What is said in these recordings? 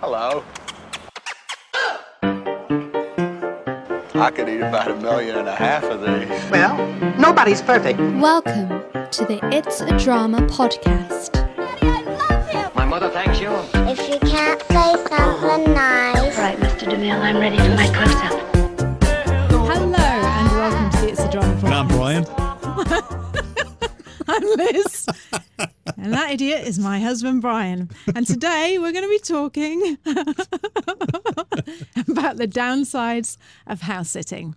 Hello. I could eat about a million and a half of these. Well, nobody's perfect. Welcome to the It's a Drama podcast. My mother thanks you. If you can't say something nice, All right, Mr. DeMille, I'm ready for my close-up. Hello and welcome to the It's a Drama podcast. I'm Brian. I'm Liz. Idiot is my husband, Brian. And today we're going to be talking about the downsides of house sitting.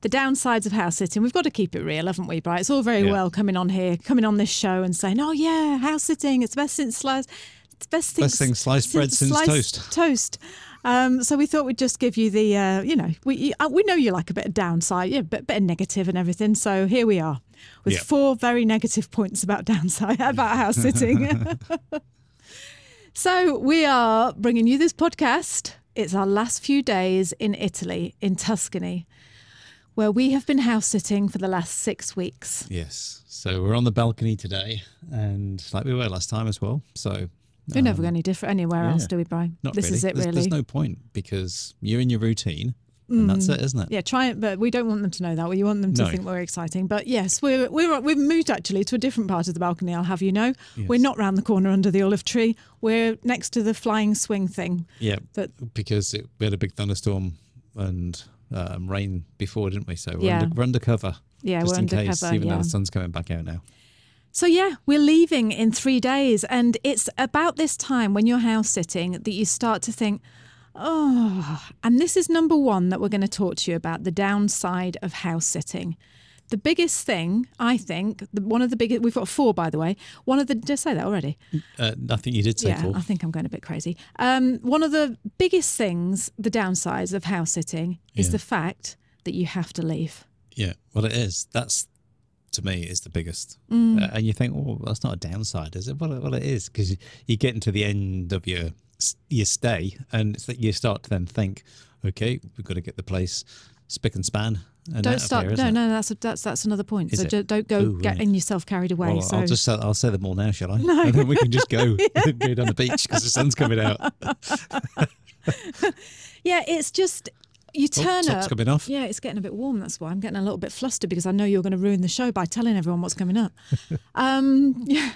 The downsides of house sitting. We've got to keep it real, haven't we, Brian? It's all very Yeah. well coming on here, coming on this show and saying, oh, yeah, house sitting, it's best since sliced. It's best thing, Best thing sliced bread since toast. Toast. Um, so we thought we'd just give you the, uh, you know, we uh, we know you like a bit of downside, yeah, bit, bit of negative and everything. So here we are with Yeah. four very negative points about downside about house sitting. so we are bringing you this podcast. It's our last few days in Italy, in Tuscany, where we have been house sitting for the last six weeks. Yes. So we're on the balcony today, and like we were last time as well. So We're never um, going any different anywhere else, do we, Brian? not this really. is it, there's, really. There's no point because you're in your routine, and that's it, isn't it? Yeah, try it, but we don't want them to know that. We want them to No. think we're exciting. But yes, we're we're we've moved actually to a different part of the balcony. I'll have you know, we're not round the corner under the olive tree. We're next to the flying swing thing. Yeah. But because it, we had a big thunderstorm and um, rain before, didn't we? So we're, Yeah. under, we're undercover. Yeah, just we're in case, undercover, even though the sun's coming back out now. so yeah, we're leaving in three days, and it's about this time when you're house sitting that you start to think. Oh, and this is number one that we're going to talk to you about the downside of house sitting. The biggest thing, I think, the, one of the biggest, we've got four, by the way. One of the, did I say that already? Uh, I think you did say yeah, four. I think I'm going a bit crazy. Um, one of the biggest things, the downsides of house sitting, is Yeah. the fact that you have to leave. Yeah, well, it is. That's to me is the biggest. Mm. Uh, and you think, well, that's not a downside, is it? Well, well, it is because you, you get into the end of your your stay, and it's that you start to then think, okay, we've got to get the place spick and span. And don't start. Here, no, it? no, that's a, that's that's another point. Is so don't go Ooh, getting right. yourself carried away. Well, so I'll just say, I'll say them all now, shall I? No, and then we can just go go down the beach because the sun's coming out. yeah, it's just you Oh, turn top's up. coming off. Yeah, it's getting a bit warm. That's why I'm getting a little bit flustered because I know you're going to ruin the show by telling everyone what's coming up. Um, yeah,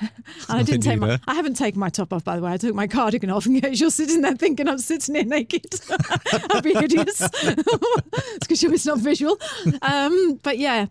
and I didn't take my. I haven't taken my top off, by the way. I took my cardigan off in case you're sitting there thinking I'm sitting here naked. I'd be hideous. it's because it's not visual. Um, but yeah,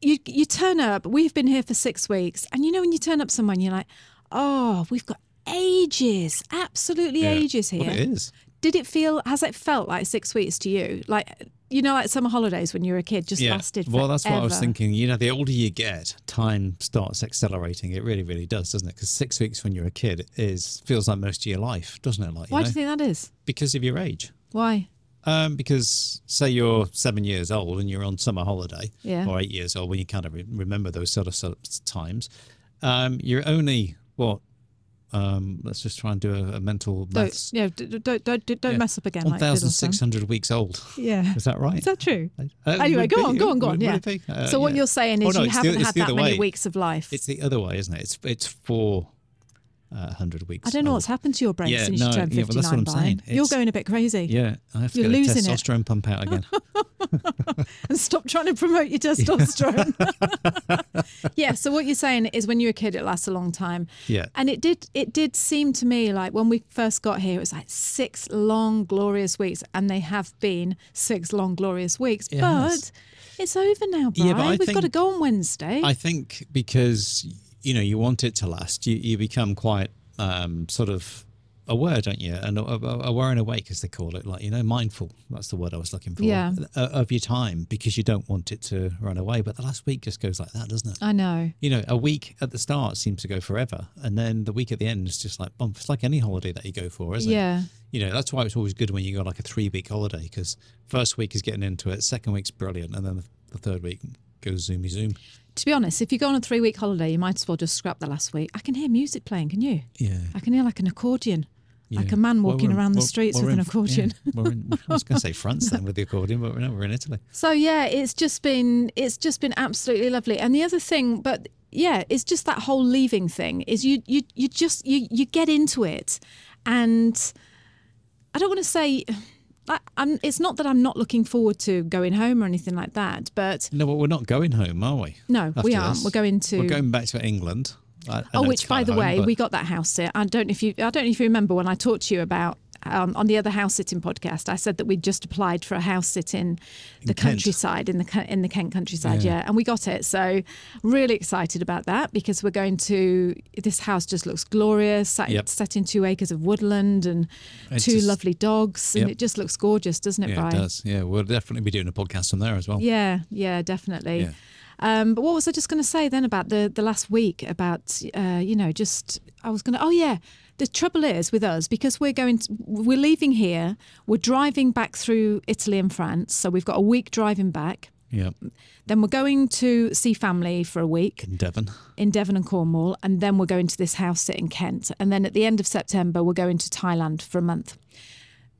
you you turn up. We've been here for six weeks, and you know when you turn up somewhere, and you're like, oh, we've got ages, absolutely Yeah. ages here. Well, it is. Did it feel? Has it felt like six weeks to you? Like you know, like summer holidays when you were a kid, just lasted. Well, that's what I was thinking. You know, the older you get, time starts accelerating. It really, really does, doesn't it? Because six weeks when you're a kid is feels like most of your life, doesn't it? Like, you Why know? do you think that is? Because of your age. Why? Um, because say you're seven years old and you're on summer holiday, Yeah. or eight years old when you kind of re- remember those sort of, sort of times, um, you're only what? Um, let's just try and do a, a mental Don't, maths. yeah, don't don't don't Yeah. mess up again. One like thousand six hundred weeks old. Yeah. Is that right? Is that true? Uh, anyway, go be- on, go on, go on. would- Yeah. would? Uh, so what yeah. you're saying Oh, is no, you haven't it's had that many way. weeks of life. It's the other way, isn't it? It's it's four uh, hundred weeks. I don't know old. what's happened to your brain Yeah, since no, you turned 59, well, that's what I'm Brian. saying. You're going a bit crazy. Yeah, I have to You're get losing the it. testosterone pump out again. and stop trying to promote your testosterone. yeah. So what you're saying is, when you're a kid, it lasts a long time. Yeah. And it did. It did seem to me like when we first got here, it was like six long, glorious weeks, and they have been six long, glorious weeks. It but it's over now, Brian. Yeah, We've got to go on Wednesday. I think because you know you want it to last, you you become quite um, sort of aware, don't you? And uh, uh, aware and awake, as they call it, like you know, mindful. That's the word I was looking for. Yeah. uh, Of your time because you don't want it to run away. But the last week just goes like that, doesn't it? I know. you know, a week at the start seems to go forever, and then the week at the end is just like bump. It's like any holiday that you go for, isn't it? Yeah. You know, that's why it's always good when you go like a three week holiday because first week is getting into it, second week's brilliant, and then the, the third week goes zoomy zoom. To be honest, if you go on a three week holiday, you might as well just scrap the last week. I can hear music playing, can you? Yeah. I can hear like an accordion. Like a man walking in- around the well, streets with an accordion. yeah, we're in, I was going to say France then with the accordion, but no, we're in Italy. So yeah, it's just been it's just been absolutely lovely. And the other thing, but yeah, it's just that whole leaving thing is you you you just you you get into it and I don't want to say. I, I'm, it's not that I'm not looking forward to going home or anything like that, but No, well, we're not going home, are we? No, we aren't. this? We're going to- We're going back to England. I- I oh, which by the home, way, but- we got that house here. I don't know if you. I don't know if you remember when I talked to you about um, on the other house sitting podcast. I said that we'd just applied for a house sit in the In countryside in the in the Kent countryside. Yeah. Yeah. and we got it. So really excited about that because we're going to. This house just looks glorious. Set, Yep. set in two acres of woodland and It's two just- lovely dogs, and it just looks gorgeous, doesn't it, Yeah, Brian? it does. Yeah, we'll definitely be doing a podcast from there as well. Yeah, yeah, definitely. Yeah. Um, but what was I just going to say then about the the last week about uh, you know just I was going to oh yeah the trouble is with us because we're going to, we're leaving here we're driving back through Italy and France so we've got a week driving back. Yeah, then we're going to see family for a week. In Devon. in Devon and Cornwall and then we're going to this house sit in Kent. And then at the end of September we're going to Thailand for a month.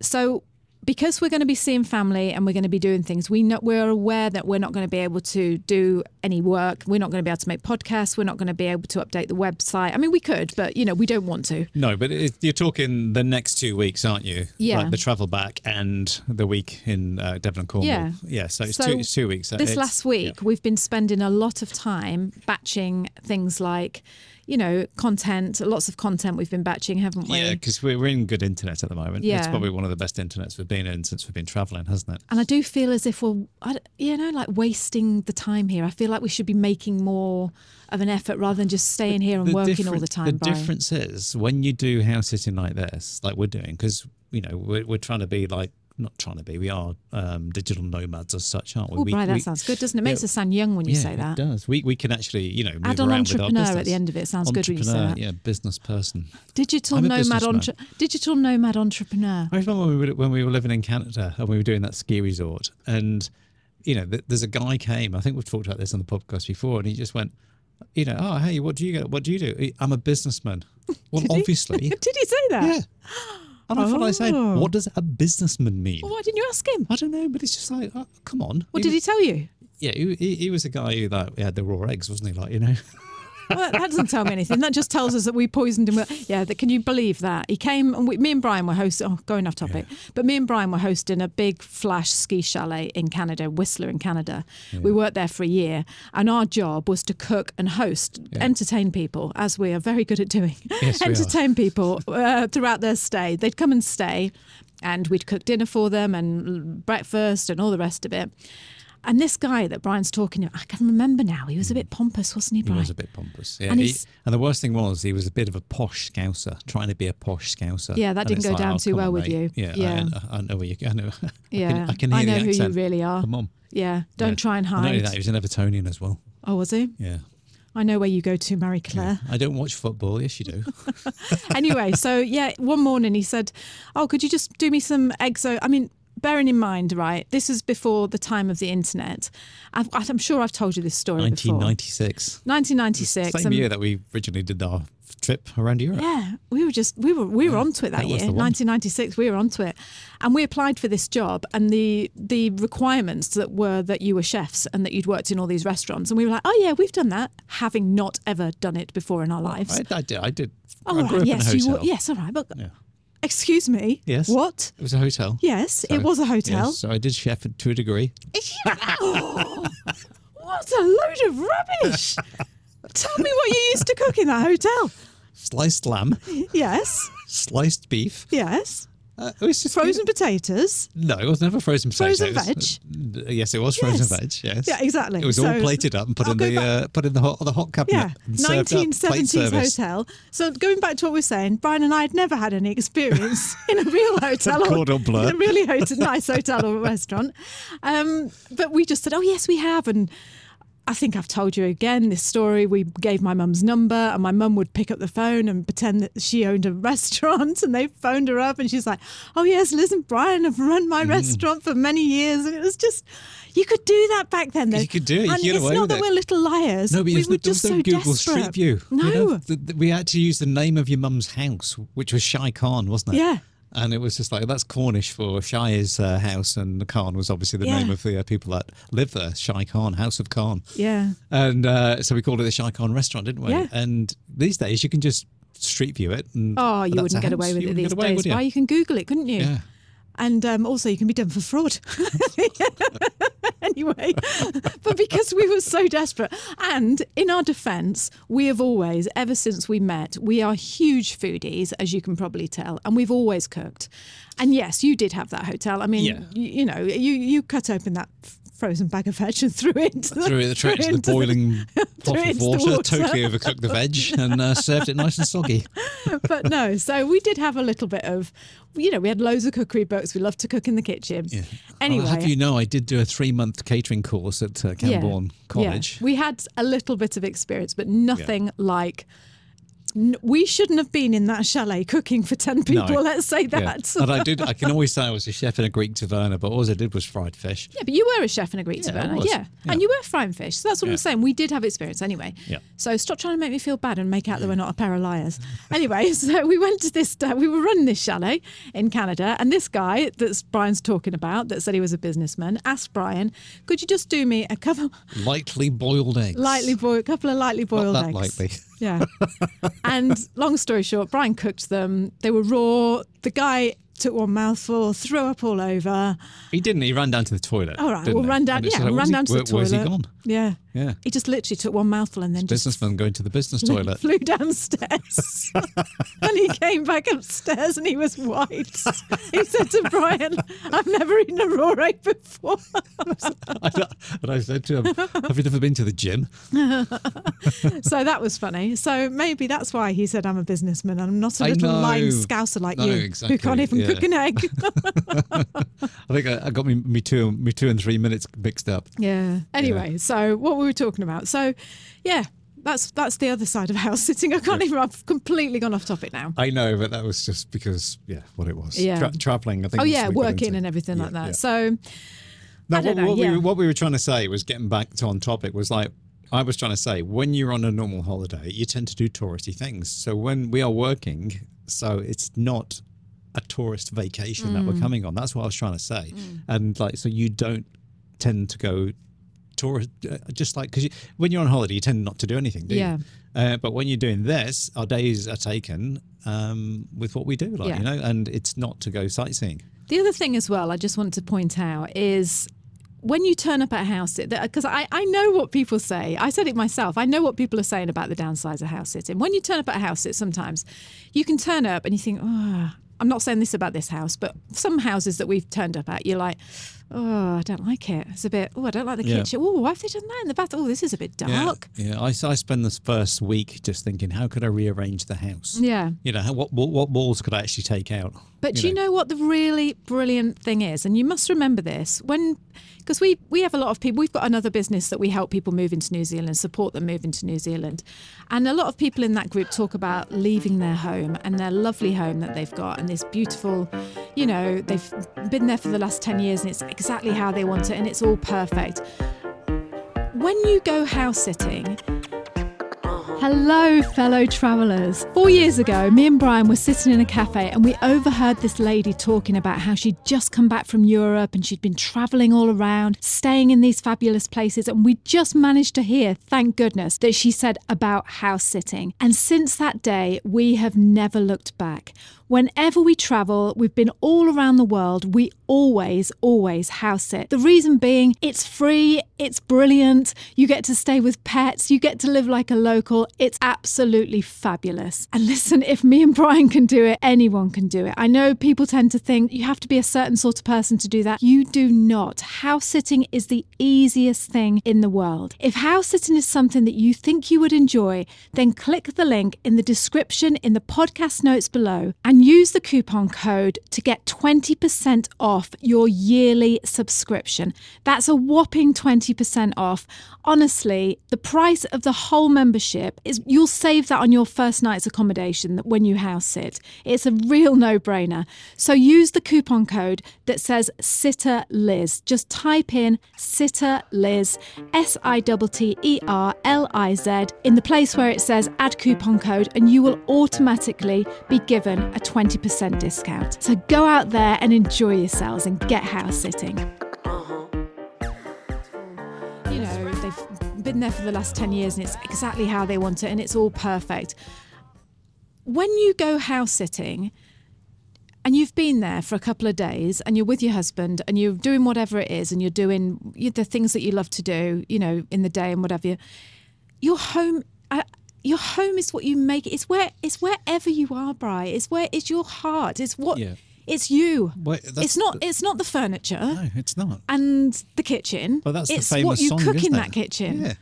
So because we're going to be seeing family and we're going to be doing things, we know we're aware that we're not going to be able to do any work. We're not going to be able to make podcasts. We're not going to be able to update the website. I mean, we could, but you know, we don't want to. No, but it, you're talking the next two weeks, aren't you? Yeah. Like the travel back and the week in uh, Devon and Cornwall. Yeah. Yeah. So it's, So two, it's two weeks. This It's- last week, yeah. we've been spending a lot of time batching things like, you know, content. Lots of content we've been batching, haven't we? Yeah, because we're, we're in good internet at the moment. Yeah. It's probably one of the best internets we've been in since we've been traveling, hasn't it? And I do feel as if we're, I you know, like wasting the time here. I feel like we should be making more of an effort rather than just staying here and working all the time. The difference is when you do house sitting like this, like we're doing, because you know we're, we're trying to be like not trying to be, we are um, digital nomads as such, aren't we? Oh, we, Brian, that we- sounds good, doesn't it? It makes yeah, us sound young when you yeah, say that. It does. We we can actually you know move Add on around with our entrepreneur at the end of it. Sounds good when you say that. Yeah, business person. Digital nomad, entre- digital nomad entrepreneur. I remember when we were, when we were living in Canada and we were doing that ski resort, and you know, th- there's a guy came. I think we've talked about this on the podcast before, and he just went, you know, oh hey, what do you get? What do you do? I'm a businessman. Well, Did obviously, Did he say that? yeah. And I thought I said, Oh. what does a businessman mean? Well, why didn't you ask him? I don't know, but it's just like, oh, come on. What did he tell you? Yeah, he, he, he was a guy who like had the raw eggs, wasn't he? Like you know, Well, that, doesn't tell me anything. That just tells us that we poisoned him. with- Yeah, that, can you believe that? He came and we, me and Brian were hosting, oh, going off topic, but me and Brian were hosting a big flash ski chalet in Canada, Whistler in Canada. We worked there for a year and our job was to cook and host, entertain people, as we are very good at doing. Yes, we are. entertain people uh, throughout their stay. They'd come and stay and we'd cook dinner for them and breakfast and all the rest of it. And this guy that Brian's talking to, I can remember now, he was a bit pompous, wasn't he, he was a bit pompous. Yeah, And he- and the worst thing was he was a bit of a posh scouser, trying to be a posh scouser. Yeah, that And didn't go like, down oh, too well on, with mate. you. Yeah, Yeah. I, I know where you. I know. Yeah, I can, I can hear I know who you really are. Come on. Yeah, don't Yeah. try and Not only hide. that, he was an Evertonian as well. Oh, was he? Yeah. I know where you go to, Marie Claire. I don't watch football. Yes, you do. anyway, so yeah, one morning he said, "Oh, could you just do me some eggs?" o-" I mean, bearing in mind, right, this is before the time of the internet. I've, I'm sure I've told you this story before. 1996. 1996. Same and- year that we originally did our trip around Europe. Yeah, we were just we were we were onto it that, that year, 1996. We were onto it, and we applied for this job. And the the requirements that were that you were chefs and that you'd worked in all these restaurants. And we were like, oh yeah, we've done that, having not ever done it before in our lives. I, I did. I did. oh, I right, yes, you were. Yes, all right, but Yeah. Excuse me. Yes. What? It was a hotel. Yes, So- it was a hotel. Yes, so I did chef to a degree. What a load of rubbish! Tell me what you used to cook in that hotel. Sliced lamb, Yes, sliced beef. yes. Uh, it was just Frozen potatoes. No, it was never frozen potato. Frozen veg? uh, yes, it was frozen veg. Yes. Yeah, exactly. It was all plated up and put I'll in the uh, put in the hot the hot cabinet. Yeah, and served up, plate 1970s hotel. So going back to what we're saying, Brian and I had never had any experience in a real hotel or in a really hotel, nice hotel or restaurant. Um, but we just said, "Oh yes, we have," and. I think I've told you again this story. We gave my mum's number, and my mum would pick up the phone and pretend that she owned a restaurant. And they phoned her up, and she's like, "Oh yes, Liz and Brian have run Mm. my restaurant for many years." And it was just, you could do that back then. Though. You could do it. You And it's not that it. we're little liars. No, but we were the, just so Google desperate. Street View. No. You know, the, the- we had to use the name of your mum's house, which was Shy Khan, wasn't it? Yeah. And it was just like that's Cornish for Shy's uh, house, and the Khan was obviously the Yeah. name of the uh, people that live there. Shy Khan, House of Khan. Yeah. And uh, so we called it the Shy Khan restaurant, didn't we? Yeah. And these days you can just street view it. And Oh, you wouldn't get away with You it these away, days. would you? Why? You can Google it, couldn't you? Yeah. And um, also, you can be done for fraud. anyway, but because we were so desperate, and in our defence, we have always, ever since we met, we are huge foodies, as you can probably tell, and we've always cooked. And yes, you did have that hotel. I mean, Yeah. you, you know, you you cut open that frozen bag of veg and threw it into the, Threw it, threw it into the boiling pot of water, water. totally overcooked the veg, and uh, served it nice and soggy. but no, so we did have a little bit of, you know, we had loads of cookery books. We loved to cook in the kitchen. Yeah. Anyway, I'll have you know, I did do a three month catering course at uh, Camborne College. We had a little bit of experience, but nothing like. We shouldn't have been in that chalet cooking for 10 people, No. let's say Yeah. that. And I did. I can always say I was a chef in a Greek taverna, but all I did was fried fish. Yeah, but you were a chef in a Greek Yeah, taverna. Yeah. Yeah. And you were frying fish. So that's what Yeah. I'm saying. We did have experience anyway. Yeah. So stop trying to make me feel bad and make out that we're not a pair of liars. anyway, so we went to this, uh, we were running this chalet in Canada. And this guy that Brian's talking about, that said he was a businessman, asked Brian, could you just do me a couple, Lightly boiled eggs. lightly boiled, a couple of lightly boiled that eggs? lightly. Yeah. and long story short, Brian cooked them. They were raw. The guy took one mouthful, threw up all over. He didn't. He ran down to the toilet. All right, well, he? ran down. Yeah, like, ran where's he- down to where- the Where's toilet. he gone? Yeah. Yeah. He just literally took one mouthful and then just Businessman going to the business toilet. flew downstairs. and he came back upstairs and he was white. he said to Brian, I've never eaten a raw egg before. and I said to him, "Have you never been to the gym?" so that was funny. So maybe that's why he said, I'm a businessman. And I'm not a little lying scouser like No, you exactly, who can't even yeah. cook an egg. I think I, I got me, me two, me two and three minutes mixed up. Yeah. Anyway, so what were we talking about? So, yeah, that's that's the other side of house sitting. I can't even. I've completely gone off topic now. I know, but that was just because, yeah, what it was. Yeah. Tra- traveling. I think. Oh yeah, something we got working and everything Yeah, like that. yeah. So, Now, I don't what, know, what yeah. we, what we were trying to say was getting back to on topic was like I was trying to say when you're on a normal holiday, you tend to do touristy things. So when we are working, so it's not a tourist vacation that we're Mm. coming on. That's what I was trying to say. And like, so you don't tend to go tourist, uh, just like because when you're on holiday, you tend not to do anything, do Yeah. you? Uh, but when you're doing this, our days are taken um, with what we do, like Yeah. you know, and it's not to go sightseeing. the other thing as well, I just want to point out is. When you turn up at a house, because I, I know what people say. I said it myself. I know what people are saying about the downsides of house sitting. When you turn up at a house sit, sometimes you can turn up and you think, oh, I'm not saying this about this house, but some houses that we've turned up at, you're like, oh, I don't like it. It's a bit, oh, I don't like the Yeah. kitchen. Oh, why have they done that in the bath? Oh, this is a bit dark. Yeah, yeah. I, I spend this first week just thinking, how could I rearrange the house? Yeah. You know, what, what what walls could I actually take out? But do you know what the really brilliant thing is? And you must remember this when, because we we have a lot of people. We've got another business that we help people move into New Zealand, support them move into New Zealand, and a lot of people in that group talk about leaving their home and their lovely home that they've got and this beautiful, you know, they've been there for the last ten years and it's exactly how they want it and it's all perfect. When you go house sitting, Hello, fellow travellers. Four years ago, me and Brian were sitting in a cafe and we overheard this lady talking about how she'd just come back from Europe and she'd been travelling all around, staying in these fabulous places. And we just managed to hear, thank goodness, that she said about house sitting. And since that day, we have never looked back. Whenever we travel, we've been all around the world, we always, always house sit. The reason being, it's free, it's brilliant, you get to stay with pets, you get to live like a local. It's absolutely fabulous. And listen, if me and Brian can do it, anyone can do it. I know people tend to think you have to be a certain sort of person to do that. You do not. House sitting is the easiest thing in the world. If house sitting is something that you think you would enjoy, then click the link in the description in the podcast notes below and use the coupon code to get 20% off your yearly subscription. That's a whopping 20% off. Honestly, the price of the whole membership is you'll save that on your first night's accommodation when you house sit. It's a real no-brainer. So use the coupon code that says Sitter Liz. Just type in Sitter Liz, S I T T E R L I Z, in the place where it says add coupon code, and you will automatically be given a 20% discount. So go out there and enjoy yourselves and get house sitting. You know, they've been there for the last 10 years and it's exactly how they want it and it's all perfect. when you go house sitting and you've been there for a couple of days and you're with your husband and you're doing whatever it is and you're doing the things that you love to do, you know, in the day and whatever, you- your home. Uh, your home is what you make. It's where it's wherever you are, Bri. It's where it's your heart. It's what Yeah. it's you. Well, it's not. It's not the furniture No, it's not. and the kitchen. But that's it's the famous what you song, cook in it? that kitchen. Yeah.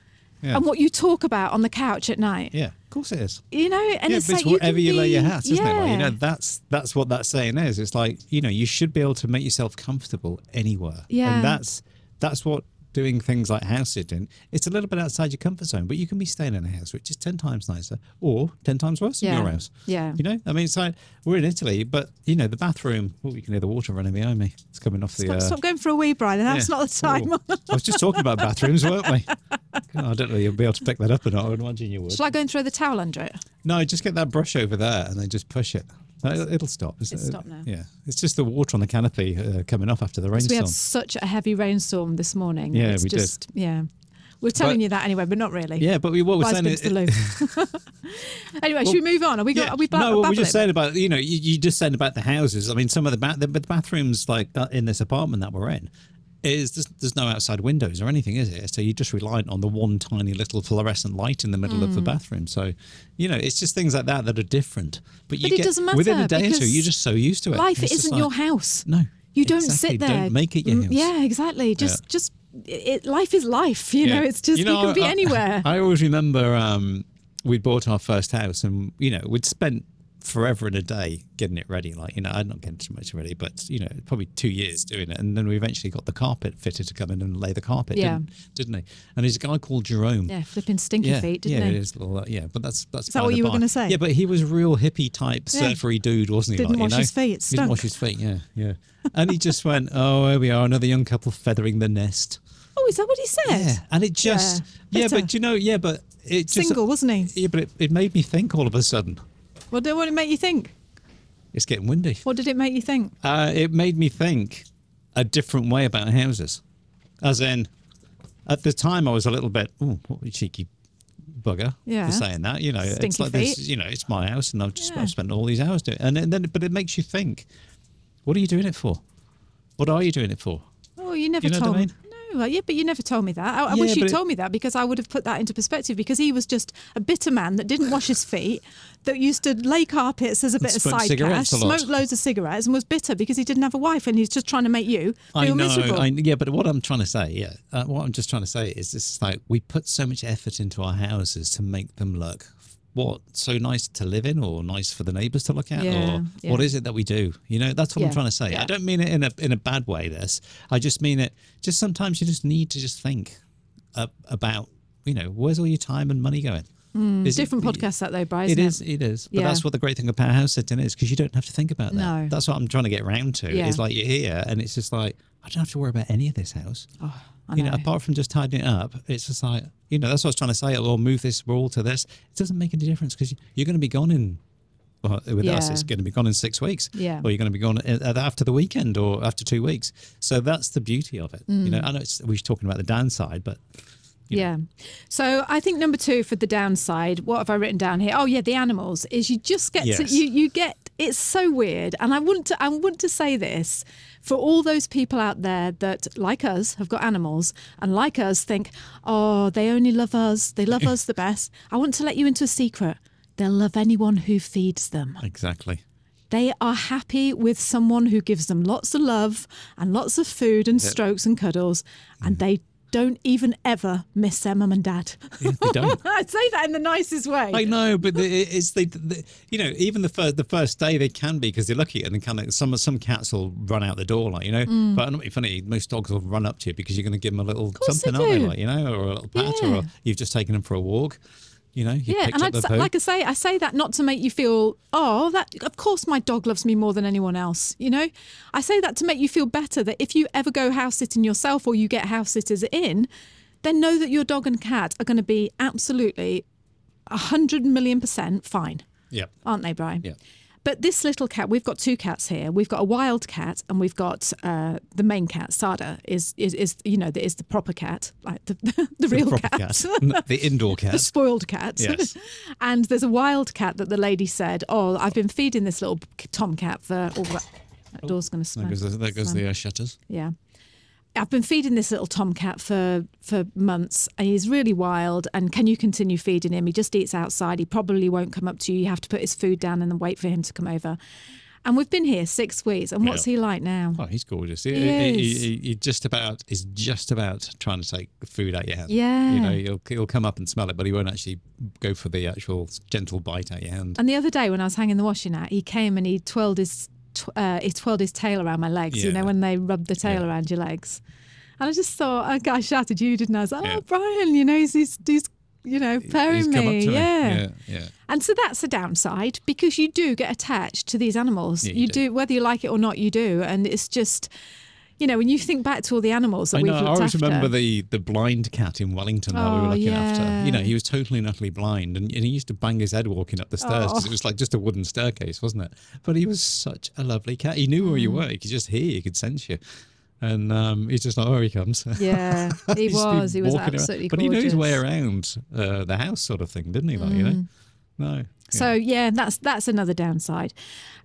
Yeah. And what you talk about on the couch at night. yeah, of course it is. You know, and yeah, it's like it's wherever you, you, can lay your hat, isn't it? Like, you know, that's that's what that saying is. It's like you know, you should be able to make yourself comfortable anywhere. Yeah. and that's that's what doing things like house sitting. It's a little bit outside your comfort zone, but you can be staying in a house which is ten times nicer or ten times worse Yeah. than your house. Yeah. you know, I mean, it's like we're in Italy, but you know, the bathroom. Oh, you can hear the water running behind me. It's coming off the. Stop, uh, stop going for a wee, Brian. That's yeah. not the time. Oh, I was just talking about bathrooms, weren't we? God, I don't know. You'll be able to pick that up or not. I would imagine you would. Shall I go and throw the towel under it? No, just get that brush over there and then just push it. Uh, It'll, it'll stop. It's stopped now. Yeah, it's just the water on the canopy uh, coming off after the Because we had such a heavy rainstorm this morning. Yeah, it's we did. just, Yeah. We're telling But- you that anyway, but not really. Yeah, but we, what we're saying is, to the loo. anyway, should we move on? Are we, got, yeah, are we ba- no, what we're just saying about you know you, you just saying about the houses. I mean, some of the, ba- the, the bathrooms like in this apartment that we're in is there's, there's no outside windows or anything, is it? So you're just reliant on the one tiny little fluorescent light in the middle Hmm. of the bathroom. So you know it's just things like that that are different. But you But it doesn't matter within a day or two, you're just so used to it. Life It's isn't like- your house. No, You don't exactly. sit there. Don't make it your Mm, house. Yeah, exactly. Just, just, it, life is life. You know, it's just, you, know, can be I- anywhere. I always remember um, we'd bought our first house and, you know, we'd spent forever in a day getting it ready. Like, you know, I'm not getting too much ready, but, you know, probably two years doing it. And then we eventually got the carpet fitter to come in and lay the carpet, Yeah. didn't, didn't he? And he's a guy called Jerome. yeah, flipping stinky Yeah, feet, didn't it he? is little, uh, yeah, but that's that's. Is that what you were gonna say? Yeah, but he was a real hippie type Yeah. surfery dude, wasn't he? Didn't like, wash you know? his feet, it He didn't stunk. wash his feet. Yeah, yeah. And he just went, "Oh, here we are, another young couple feathering the nest." Oh, is that what he said? Yeah, and it just Yeah. yeah, but you know, yeah, but it just Single, wasn't he? Yeah, but it, it made me think all of a sudden. What did, what did it make you think? It's getting windy. What did it make you think? Uh, it made me think a different way about houses, as in, at the time I was a little bit, oh, what a cheeky bugger Yeah. for saying that. You know, it's Stinky like this. You know, it's my house, and I've just Yeah. I've spent all these hours doing, it. and then- but it makes you think, what are you doing it for? What are you doing it for? Oh, you never You know what I told mean? Uh, yeah, but you never told me that. I, I Yeah, wish you but it- told me that because I would have put that into perspective. Because he was just a bitter man that didn't wash his feet, that used to lay carpets as a bit of side cash, smoked loads of cigarettes, and was bitter because he didn't have a wife, and he's just trying to make you feel I know, miserable. I, yeah, but what I'm trying to say, yeah, uh, what I'm just trying to say is, it's like we put so much effort into our houses to make them look what so nice to live in, or nice for the neighbours to look at, Yeah, or yeah. what is it that we do? You know, that's what Yeah, I'm trying to say. I don't mean it in a in a bad way. This, I just mean it. Just sometimes you just need to just think uh, about, you know, where's all your time and money going? Is it- Hmm, Different podcast that though, Bryce. It is, it is. But Yeah. that's what the great thing about house sitting is because you don't have to think about that. No. That's what I'm trying to get round to. Yeah. Is like you're here and it's just like, I don't have to worry about any of this house. Oh, you know, know. apart from just tidying it up, it's just like, you know, that's what I was trying to say. Or move this wall to this. It doesn't make any difference because you're going to be gone in, well, with us, it's going to be gone in six weeks. Yeah. Or you're going to be gone after the weekend or after two weeks. So that's the beauty of it. Mm. You know, I know it's, we're talking about the downside, but Yeah. So I think number two for the downside, what have I written down here? Oh yeah, the animals is you just get to you you get it's so weird. And I want to I want to say this for all those people out there that like us have got animals and like us think, oh, they only love us, they love us the best. I want to let you into a secret. They'll love anyone who feeds them. exactly. They are happy with someone who gives them lots of love and lots of food and strokes and cuddles, and mm-hmm. they don't even ever miss their mum and dad. Yeah, they don't. I say that in the nicest way. I know, but the, it's they, the, you know, even the first the first day they can be because they're lucky and they kind of some some cats will run out the door, like you know. Mm. But not be funny. Most dogs will run up to you because you're going to give them a little something, aren't they? Like you know, or a little pat, Yeah. or you've just taken them for a walk. You know, yeah, picked and I'd, the sa- poo. like I say, I say that not to make you feel, oh, that of course my dog loves me more than anyone else. You know, I say that to make you feel better that if you ever go house sitting yourself or you get house sitters in, then know that your dog and cat are going to be absolutely a hundred million percent fine. yeah, aren't they, Brian? Yeah. But this little cat, we've got two cats here. We've got a wild cat, and we've got uh, the main cat. Sada is, is is you know is the proper cat, like the the real proper cat, cat. the indoor cat, the spoiled cat. Yes. and there's a wild cat that the lady said, "Oh, I've been feeding this little tomcat for all that." That door's going to There smash. goes, the, there goes the uh, shutters. Yeah. I've been feeding this little tomcat for for months and he's really wild and can you continue feeding him? He just eats outside. He probably won't come up to you. You have to put his food down and then wait for him to come over. And we've been here six weeks and what's Yeah. he like now? Oh, he's gorgeous. He, He he, he, he- just about is just about trying to take food out your hand. Yeah. you know, he'll he'll come up and smell it, but he won't actually go for the actual gentle bite out your hand. And the other day when I was hanging the washing out, he came and he twirled his tw- uh, he twirled his tail around my legs. You know when they rub the tail Yeah. around your legs. And I just thought, I, I shouted you, didn't I? I was like, Yeah. oh, Brian, you know, he's, he's, he's you know, pairing He's come up me. Yeah. yeah, yeah. And so that's a downside because you do get attached to these animals. Yeah, you you do. do. whether you like it or not, you do. And it's just, you know, when you think back to all the animals that I we've know. I always after. remember the the blind cat in Wellington that we Oh, were looking yeah. after. You know, he was totally and utterly blind, and, and he used to bang his head walking up the stairs because Oh. it was like just a wooden staircase, wasn't it? But he was such a lovely cat. He knew where Mm. you were. He could just hear. you, He could sense you. And um, he's just like, oh, he comes. Yeah, he was. He was walking around. But he knew his way around uh, the house, sort of thing, didn't he? Like, you know, no. So yeah, that's that's another downside.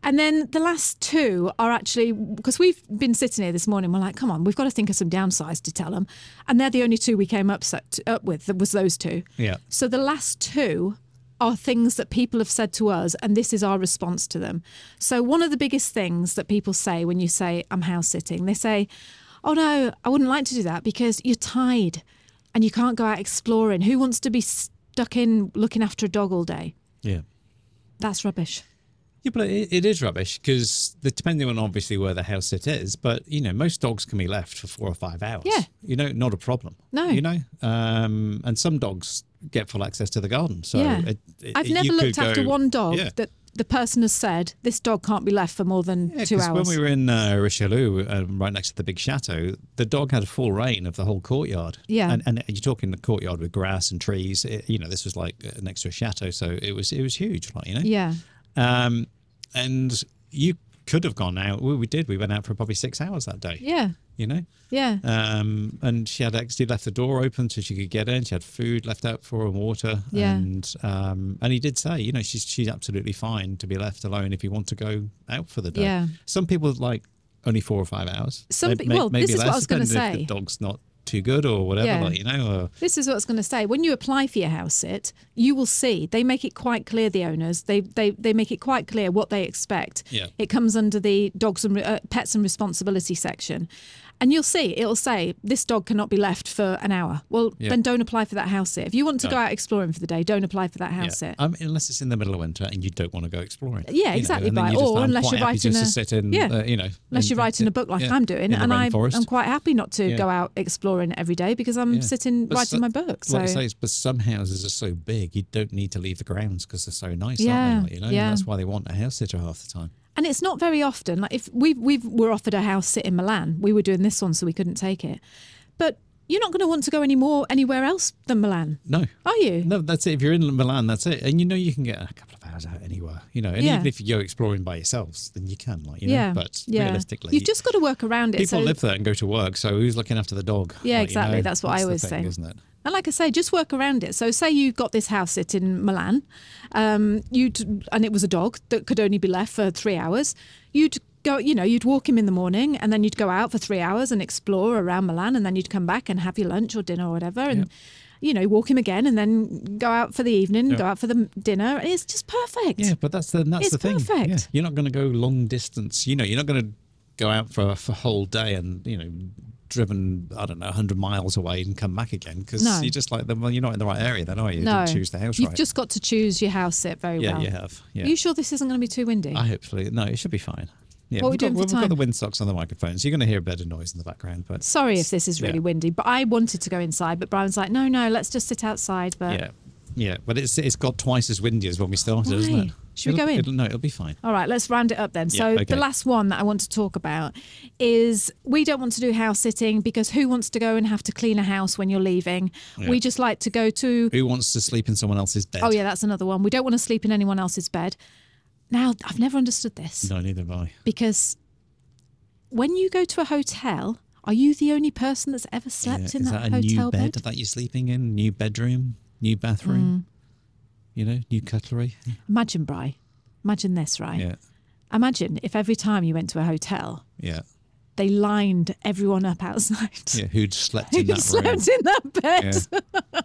And then the last two are actually because we've been sitting here this morning. We're like, come on, we've got to think of some downsides to tell them, and they're the only two we came up set, up with. That was those two. Yeah. So the last two are things that people have said to us, and this is our response to them. So one of the biggest things that people say when you say I'm house sitting, they say, "Oh no, I wouldn't like to do that because you're tied, and you can't go out exploring. Who wants to be stuck in looking after a dog all day?" Yeah. That's rubbish. Yeah, but it, it is rubbish because depending on obviously where the house sit is, but you know most dogs can be left for four or five hours. Yeah. you know, not a problem. No. you know, um, and some dogs get full access to the garden. So yeah. it, it- I've never looked after go- one dog Yeah. that the person has said this dog can't be left for more than Yeah, two hours. when we were in uh, Richelieu, uh, right next to the big chateau, the dog had full reign of the whole courtyard. Yeah. and, and you're talking the courtyard with grass and trees. It, you know, this was like uh, next to a chateau, so it was it was huge. Like you know, yeah. Um, and you could have gone out. Well, we did. We went out for probably six hours that day. Yeah. You know. Yeah. Um, and she had actually left the door open so she could get in. She had food left out for her and water. Yeah. And um, and he did say, you know, she's she's absolutely fine to be left alone if you want to go out for the day. Yeah. Some people like only four or five hours. Some May- pe- may- well, maybe this is what less, I was gonna if say. the dog's not too good or whatever, Yeah. like, you know. Or, This is what I was going to say. When you apply for your house sit, you will see they make it quite clear. The owners they they they make it quite clear what they expect. Yeah. It comes under the dogs and uh, pets and responsibility section, and you'll see it'll say this dog cannot be left for an hour. Well, Yeah. then don't apply for that house sit. If you want to go out exploring for the day, don't apply for that yeah. house sit. I mean, unless it's in the middle of winter and you don't want to go exploring. Yeah, you know, exactly then right. you Or unless you're writing just a- to sit in, yeah. uh, you know, Unless you're writing a book like yeah, I'm doing, and I, i'm quite happy not to Yeah. go out exploring every day because I'm Yeah. sitting But writing so- my book. So Like say, but some houses are so big, you don't need to leave the grounds because they're so nice, Yeah, aren't they? You know, yeah. that's why they want a house sitter half the time. And it's not very often. Like if we we were offered a house sit in Milan, we were doing this one, so we couldn't take it. But you're not going to want to go any more anywhere else than Milan, No, are you? no, that's it. If you're in Milan, that's it, and you know you can get a couple out anywhere. You know, and Yeah. even if you go exploring by yourselves, then you can, like you know. yeah, But yeah. realistically, you've just got to work around it. people so, live there and go to work, so who's looking after the dog? Yeah, Like, you exactly. know, That's what I the always thing, say. isn't it? And like I say, just work around it. So, say you got this house sit in Milan, um, you'd and it was a dog that could only be left for three hours. You'd go, you know, you'd walk him in the morning, and then you'd go out for three hours and explore around Milan, and then you'd come back and have your lunch or dinner or whatever, and you know, walk him again, and then go out for the evening, Yeah. go out for the dinner. It's just perfect. Yeah, but that's the that's It's the thing. perfect. Yeah. You're not going to go long distance. You know, you're not going to go out for for a whole day and you know driven I don't know 100 miles away and come back again because No. you're just like well you're not in the right area then are you? You no, didn't choose the house You've right. just got to choose your house sit very yeah, well. you have. Yeah. Are you sure this isn't going to be too windy? I hopefully no, it should be fine. Yeah, What we we've, got, we've got the windsocks on the microphones. so you're going to hear a bit of noise in the background. But Sorry if this is really Yeah. windy, but I wanted to go inside, but Brian's like, no, no, let's just sit outside. But yeah, yeah, but it's it's got twice as windy as when we started, isn't it? Should we It'll- go in? It'll, no, it'll be fine. all right, let's round it up then. Yeah, So okay. the last one that I want to talk about is we don't want to do house sitting because who wants to go and have to clean a house when you're leaving? Yeah. We just like to go to Who wants to sleep in someone else's bed? Oh yeah, that's another one. We don't want to sleep in anyone else's bed. Now, I've never understood this No, neither have I. because when you go to a hotel, are you the only person that's ever slept Yeah, in Is that, that a hotel new bed, bed? that you're sleeping in? New bedroom? New bathroom? Mm. You know, new cutlery? Imagine, Bry. Imagine this, right? Yeah. Imagine if every time you went to a hotel, Yeah. they lined everyone up outside. Yeah. Who'd slept in that room? slept in that bed? Yeah.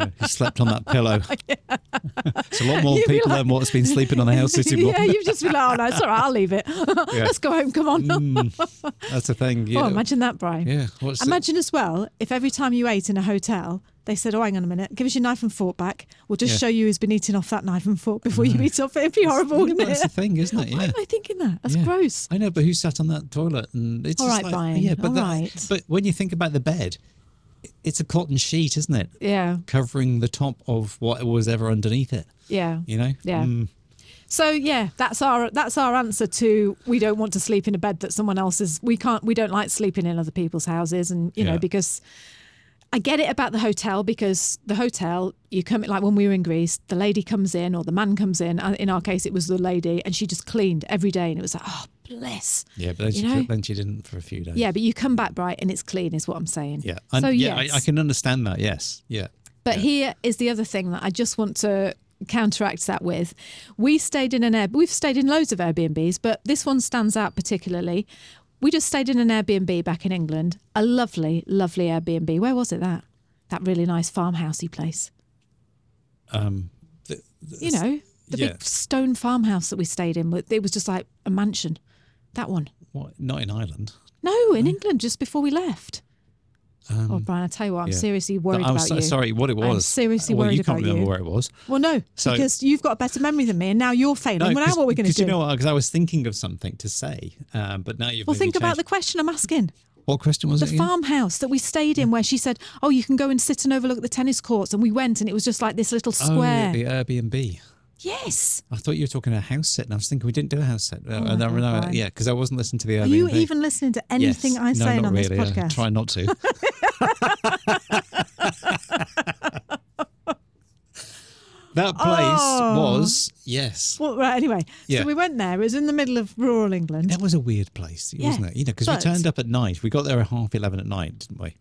Yeah, Who slept on that pillow? it's a lot more You'd people like- than what's been sleeping on the house sitting yeah, you've just been like, oh no, it's all right, I'll leave it. Let's go home, come on. Mm, that's the thing. You Oh, know. imagine that, Brian. Yeah. Imagine as well if every time you ate in a hotel, they said, "Oh, hang on a minute, give us your knife and fork back. We'll just Yeah. show you who's been eating off that knife and fork before you eat off it." It'd be horrible, Yeah, wouldn't but it? that's the thing, isn't it? Why am I thinking that? That's Yeah. gross. I know, but who sat on that toilet? And it's All right, like, Brian, Yeah, but all that- right. But when you think about the bed, it's a cotton sheet, isn't it? Yeah, Covering the top of what was ever underneath it. yeah, You know. Yeah. Mm, So yeah, that's our that's our answer to we don't want to sleep in a bed that someone else's. We can't. We don't like sleeping in other people's houses, and you know because. I get it about the hotel because the hotel, you come like when we were in Greece, the lady comes in or the man comes in. uh, In our case, it was the lady, and she just cleaned every day, and it was like, oh, bliss. yeah, but then You she, know? then she didn't for a few days. Yeah, but you come back bright and it's clean, is what I'm saying. Yeah. And so yeah, yes, I, I can understand that. Yes. Yeah. But here is the other thing that I just want to counteract that with. We stayed in an Air. We've stayed in loads of Airbnbs, but this one stands out particularly. We just stayed in an Airbnb back in England. A lovely, lovely Airbnb. Where was it? That that really nice farmhousey place. Um. The, the- You know, the yeah. big stone farmhouse that we stayed in. It was just like a mansion. That one. What? Not in Ireland. No, in England, just before we left. Um, oh, Brian, I tell you what, I'm yeah. seriously worried about so, you. sorry. What it was? I'm seriously well, worried you can't about remember you. where it was. Well, no, So- because you've got a better memory than me, and now you're failing. well, now what are going to do? you know what? Because I was thinking of something to say, um, but now you've. well, think about the question I'm asking. What question was The it? again? farmhouse that we stayed in, where she said, "Oh, you can go and sit and overlook the tennis courts," and we went, and it was just like this little square. Oh, square. the Airbnb. Yes. I thought you were talking a house set, and I was thinking we didn't do a house set. Uh, Oh no, no, yeah, because I wasn't listening to the Airbnb. Are you even listening to anything Yes. I No, say on this really, I podcast? try not to. that place Oh. was yes. Well, right. Anyway, Yeah. so we went there. It was in the middle of rural England. It was a weird place, Yeah, wasn't it? You know, because we turned up at night. We got there at half eleven at night, didn't we?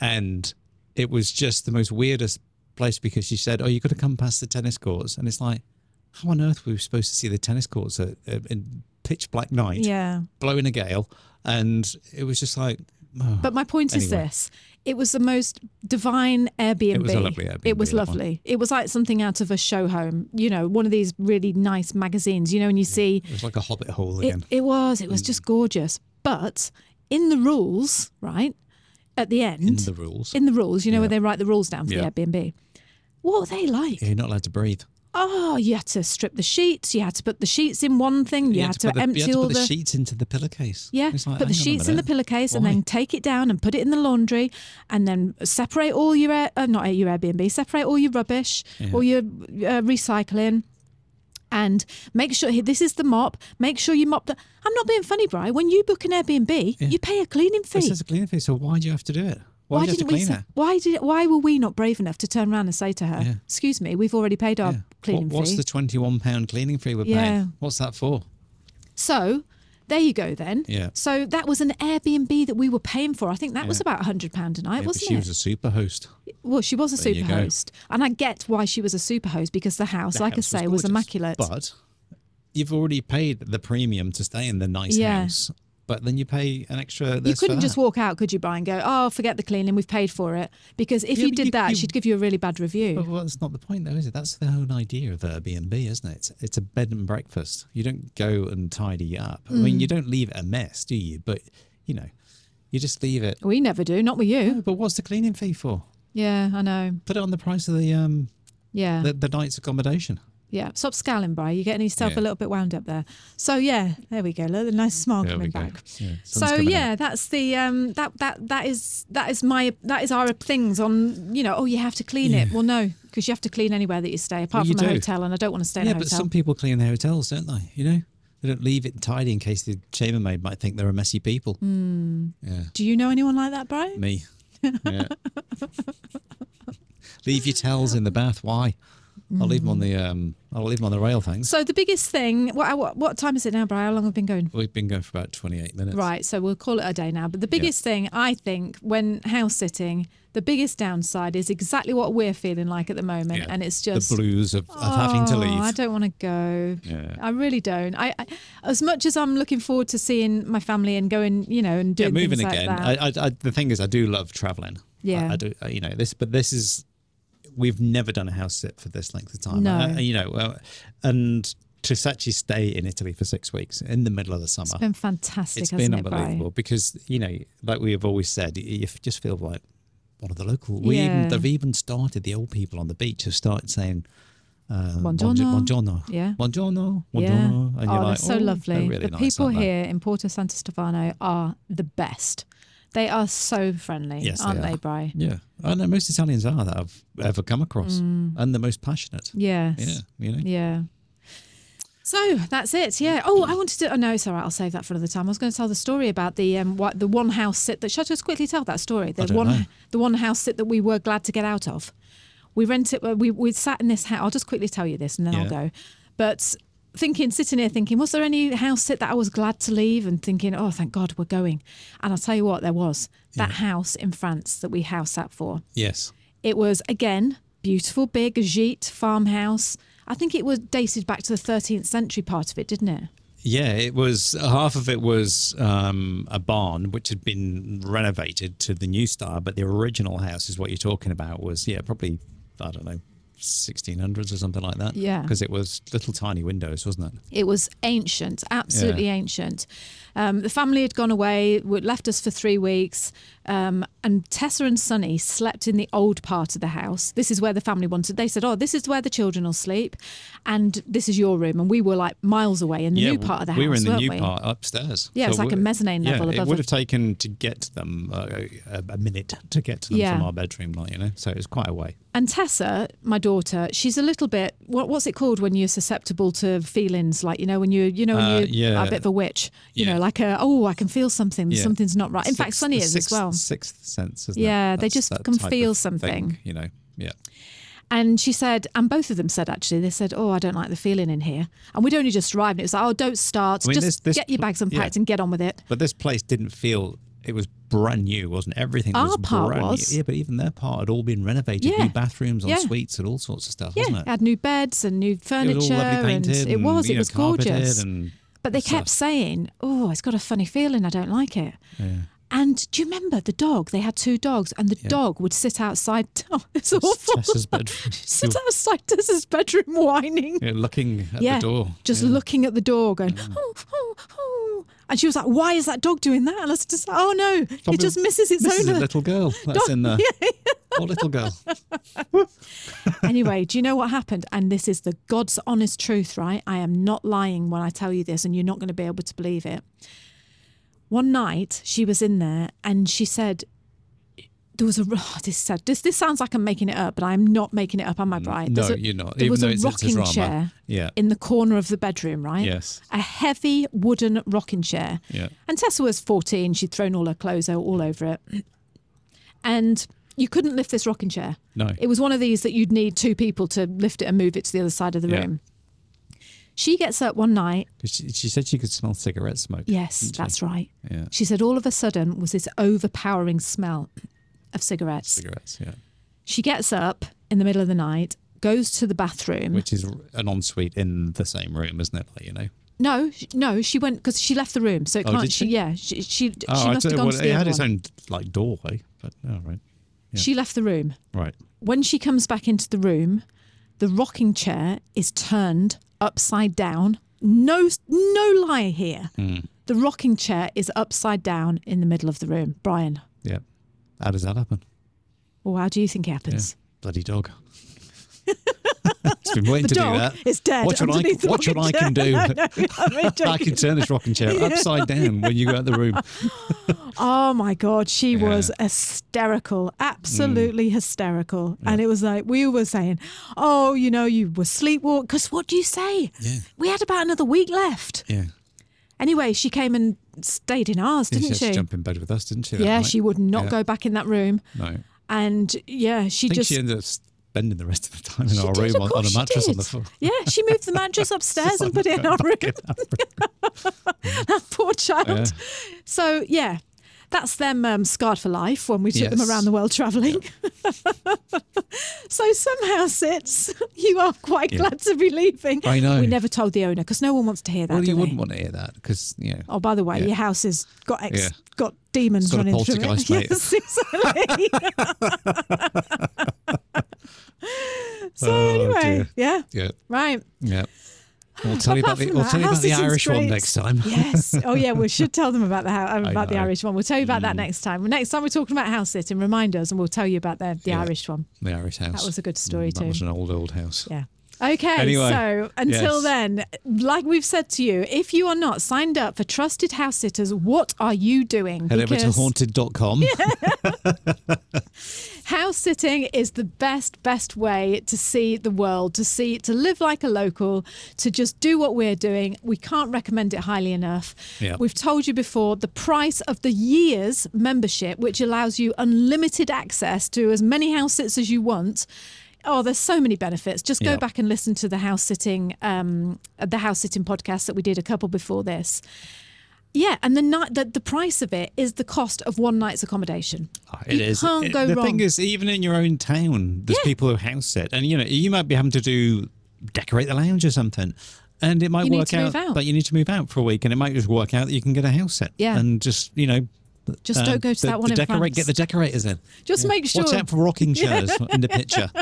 And it was just the most weirdest place because she said, "Oh, you've got to come past the tennis courts," and it's like, how on earth were we supposed to see the tennis courts at, at, in pitch black night, Yeah. blowing a gale? And it was just like, oh. But my point is this: it was the most divine Airbnb. It was a lovely It was Airbnb, that one. lovely. It was like something out of a show home. You know, one of these really nice magazines. You know, and you see it was like a hobbit hole it, again. it was. It was mm. just gorgeous. But in the rules, right at the end, in the rules, in the rules, you know, Yeah. where they write the rules down for Yeah. the Airbnb. What were they like? Yeah, you're not allowed to breathe. Oh, you had to strip the sheets. You had to put the sheets in one thing. You, had, to, put the, empty you had to all the, the sheets into the pillowcase. yeah, like, put the hang on a sheets in the pillowcase and then take it down and put it in the laundry and then separate all your air, uh, not your Airbnb, separate all your rubbish, all your uh, recycling. And make sure this is the mop. Make sure you mop the. I'm not being funny, Bri. When you book an Airbnb, you pay a cleaning fee. This is a cleaning fee, so why do you have to do it? Why, you didn't we say? Why did? Why were we not brave enough to turn around and say to her, Yeah. "Excuse me, we've already paid our Yeah. cleaning What- what's fee." the twenty-one pound cleaning fee we're Yeah. paying? What's that for? So there you go then. Yeah. So that was an Airbnb that we were paying for. I think that was about hundred pound a night, Yeah, wasn't she it? She was a super host. well, she was a There super host, and I get why she was a super host because the house, The like house I say, was, gorgeous. immaculate. But you've already paid the premium to stay in the nice Yeah. house. But then you pay an extra. you couldn't just walk out, could you, Brian? Go, oh, forget the cleaning, we've paid for it. Because if Yeah, you did you- that, you- she'd give you a really bad review. But, well, that's not the point, though, is it? That's the whole idea of Airbnb, isn't it? It's, it's a bed and breakfast. You don't go and tidy up. I Mm. mean, you don't leave it a mess, do you? But you know, you just leave it. we never do, not with you. No, but what's the cleaning fee for? Yeah, I know. Put it on the price of the um Yeah. the, the night's accommodation. Yeah, stop scowling, Bri. You're getting yourself Yeah. a little bit wound up there. So yeah, there we go. Look, the nice smile There coming back. Yeah, so coming yeah, out. that's the um that that that is that is my that is our things on you know oh you have to clean it. Well no, because you have to clean anywhere that you stay apart you from a do. hotel, and I don't want to stay in yeah, a but hotel. some people clean their hotels, don't they? You know, they don't leave it tidy in case the chambermaid might think they're a messy people. Hmm. Yeah, Do you know anyone like that, Brian? me. Yeah. leave your towels in the bath. Why? I'll leave them on the um, I'll leave them on the rail. Thanks. So the biggest thing. What, what what time is it now, Brian? How long have we been going? We've been going for about 28 minutes. Right, so we'll call it a day now. But the biggest thing I think when house sitting, the biggest downside is exactly what we're feeling like at the moment, Yeah. and it's just the blues of, of having to Oh, leave. I don't want to go. Yeah. I really don't. I, I as much as I'm looking forward to seeing my family and going, you know, and yeah, doing moving things like again. that. I, I, I, the thing is, I do love traveling. Yeah. I, I do. uh, You know this, but this is we've never done a house sit for this length of time. No. Uh, you know, uh, and to actually stay in Italy for six weeks in the middle of the summer. it's been fantastic, it's been it, unbelievable because you know, like we have always said, you just feel like one of the local. We Yeah. even they've even started the old people on the beach have started saying. Uh, Buongiorno. buongiorno, Yeah. buongiorno, Yeah. and oh, you're they're like, so oh, lovely. Really the nice, people here in Porto Santo Stefano are the best. They are so friendly, Yes, aren't they, are. Bri? Yeah, I know most Italians are that I've ever come across, and the most passionate. Mm. Yes. Yeah, you know. Yeah. So that's it. Yeah. Oh, I wanted to. Oh no, it's all right. I'll save that for another time. I was going to tell the story about the um, what the one house sit that. Should I just quickly tell that story? The one, know. the one house sit that we were glad to get out of. We rented. It we we sat in this house. I'll just quickly tell you this, and then I'll go. But thinking, sitting here, thinking, was there any house sit that I was glad to leave? And thinking, oh, thank God we're going. And I'll tell you what, there was that house in France that we house sat for. Yes. It was again beautiful, big gîte farmhouse. I think it was dated back to the 13th century part of it, didn't it? Yeah, it was half of it was um, a barn which had been renovated to the new style, but the original house is what you're talking about was yeah probably I don't know 1600s or something like that. Yeah. because it was little tiny windows, wasn't it? It was ancient, absolutely ancient. Um, the family had gone away, left us for three weeks, um, and Tessa and Sonny slept in the old part of the house. This is where the family wanted. They said, "Oh, this is where the children will sleep, and this is your room." And we were like miles away in the new part of the we house. We were in the new we? part upstairs. Yeah, it was like a mezzanine level Yeah, above it would have taken to get them uh, a, a minute to get to them Yeah. from our bedroom, like you know. So it was quite a way. And Tessa, my daughter, she's a little bit. What, what's it called when you're susceptible to feelings? Like you know when you you know when Uh, you're yeah. a bit of a witch. You Yeah. know, like a oh, I can feel something. Yeah. Something's not right. In fact, Sonny is sixth, as well. Sixth sense, isn't it? Yeah, they just can feel something. thing, you know. Yeah. And she said, and both of them said actually, they said, "Oh, I don't like the feeling in here." And we'd only just arrived. And it was like, "Oh, don't start. I mean, just this- this get your bags unpacked yeah. and get on with it." But this place didn't feel it was brand new, wasn't it? Everything Our was part was. new. Yeah, but even their part had all been renovated, Yeah. new bathrooms, and Yeah. suites, and all sorts of stuff, Yeah, wasn't it it? had new beds and new it furniture, was all lovely and it was. you It was carpeted gorgeous. And But they stuff. kept saying, "Oh, it's got a funny feeling. I don't like it." And do you remember the dog? They had two dogs, and the Yeah. dog would sit outside. Oh, it's awful. Tessa's bedroom. sit outside Tessa's bedroom whining. Yeah, looking at yeah, the door. just looking at the door, going, mm. oh, oh, oh. And she was like, "Why is that dog doing that?" And I was just, like, "Oh no, it just misses its This is a little girl that's in there. Poor little girl. anyway, do you know what happened? And this is the God's honest truth, right? I am not lying when I tell you this, and you're not going to be able to believe it. One night, she was in there, and she said, "There was a." oh, this said this. This sounds like I'm making it up, but I'm not making it up. Am I, Brian? No, a- you're not, There even was a it's- it's a rocking chair Yeah. in the corner of the bedroom, right? Yes. A heavy wooden rocking chair. Yeah. And Tessa was 14. She'd thrown all her clothes out all over it. And you couldn't lift this rocking chair. No. It was one of these that you'd need two people to lift it and move it to the other side of the Yeah. room. She gets up one night. She, she said she could smell cigarette smoke. Yes, didn't she? that's right. Yeah. She said all of a sudden was this overpowering smell of cigarettes. Cigarettes, yeah. She gets up in the middle of the night, goes to the bathroom. Which is an ensuite in the same room, isn't it? Like, you know. no, no, she went because she left the room, so it Oh, can't. did she? yeah, she she, Oh, she must have gone what, to it the had other its own like doorway, but oh, right, yeah. She left the room. right. When she comes back into the room, the rocking chair is turned upside down. No, no lie here. Hmm. The rocking chair is upside down in the middle of the room. Brian, Yeah. How does that happen? well, how do you think it Yeah. happens? Bloody dog. it's been waiting The to do that. is dead Watch what I, watch what I can do. I'm I can turn this rocking chair upside down when you go out the room. Oh my God, she Yeah. was hysterical, absolutely Mm. hysterical. And it was like, we were saying, oh, you know, you were sleepwalk. Because what do you say? Yeah. We had about another week left. Yeah. Anyway, she came and stayed in ours, Yeah, didn't she she? jump in bed with us, didn't she? yeah, night? she would not Yeah. go back in that room. No. And yeah, she I just. she ended up spending the rest of the time in She our did, room on, on a mattress on the floor. Yeah, she moved the mattress upstairs and put it in our room. that poor child. Yeah. So yeah, that's them um, scarred for life when we took them around the world travelling. so somehow, sits you are quite Yeah. glad to be leaving. I know. We never told the owner because no one wants to hear that. Well, you wouldn't want to hear that because you know. Oh, by the way, Yeah. your house has got ex- Yeah. got demons Got running through it. mate. Yes, exactly. so Oh, anyway, dear. yeah, Yeah, right. yeah. We'll tell you about the we'll that, tell you about the Irish one next time. Yes. Oh, yeah. We should tell them about the about the. Mm. Irish one. We'll tell you about that next time. Next time we're talking about house sitting, remind us, and we'll tell you about the the Yeah. Irish one. the Irish house. That was a good story Mm, That too. was an old old house. Yeah. Okay, Anyway, so until yes. then, like we've said to you, if you are not signed up for Trusted House Sitters, what are you doing? Head over to Because haunted.com. house sitting is the best, best way to see the world, to see, to live like a local, to just do what we're doing. We can't recommend it highly enough. Yeah. We've told you before the price of the year's membership, which allows you unlimited access to as many house sits as you want. Oh, there's so many benefits. Just go Yeah. back and listen to the house sitting, um, the house sitting podcast that we did a couple before this. Yeah, and the night the, the price of it is the cost of one night's accommodation. Ah, it you is. can't It- go the wrong. thing is, even in your own town, there's Yeah. people who house sit, and you know, you might be having to do decorate the lounge or something, and it might You work out, out. But you need to move out for a week, and it might just work out that you can get a house set. Yeah. and just you know. Just um, don't go to the- that one the in France. Get the decorators in. Just make sure. Watch out for rocking chairs in the picture.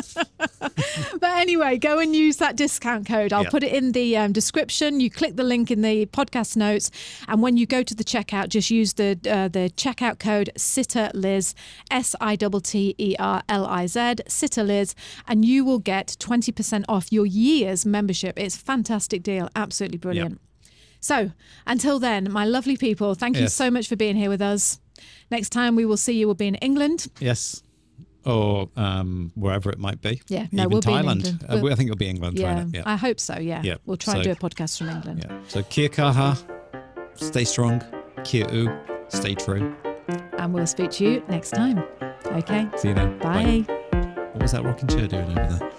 But anyway, go and use that discount code. I'll Yeah. put it in the um, description. You click the link in the podcast notes, and when you go to the checkout, just use the uh, the checkout code Sitter Liz S I T T E R L I Z Sitter Liz, and you will get twenty percent off your year's membership. It's a fantastic deal, absolutely brilliant. So until then, my lovely people, thank you Yes. so much for being here with us. Next time we will see you will be in England. Yes. Or um, wherever it might be. Yeah, no, Even we'll be in Thailand. England. Uh, We'll- I think it'll be England. Yeah, yeah. I hope so. Yeah, Yeah, we'll try and do a podcast from England. yeah. So kia kaha, stay strong. Kia u, stay true. And we'll speak to you next time. Okay. See you then. Bye. What was that rocking chair doing over there?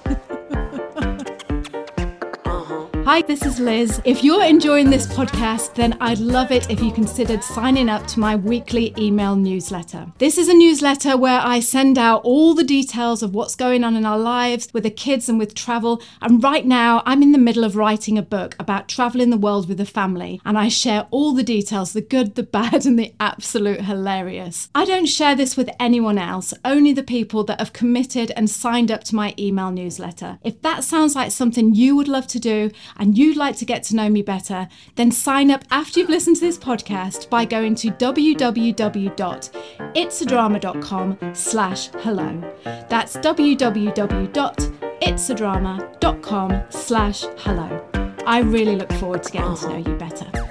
Hi, this is Liz. If you're enjoying this podcast, then I'd love it if you considered signing up to my weekly email newsletter. This is a newsletter where I send out all the details of what's going on in our lives with the kids and with travel. And right now, I'm in the middle of writing a book about traveling the world with a family, and I share all the details the good, the bad, and the absolute hilarious. I don't share this with anyone else, only the people that have committed and signed up to my email newsletter. If that sounds like something you would love to do and you'd like to get to know me better, then sign up after you've listened to this podcast by going to www.itsadrama.com slash hello. That's www.itsadrama.com slash hello. I really look forward to getting to know you better.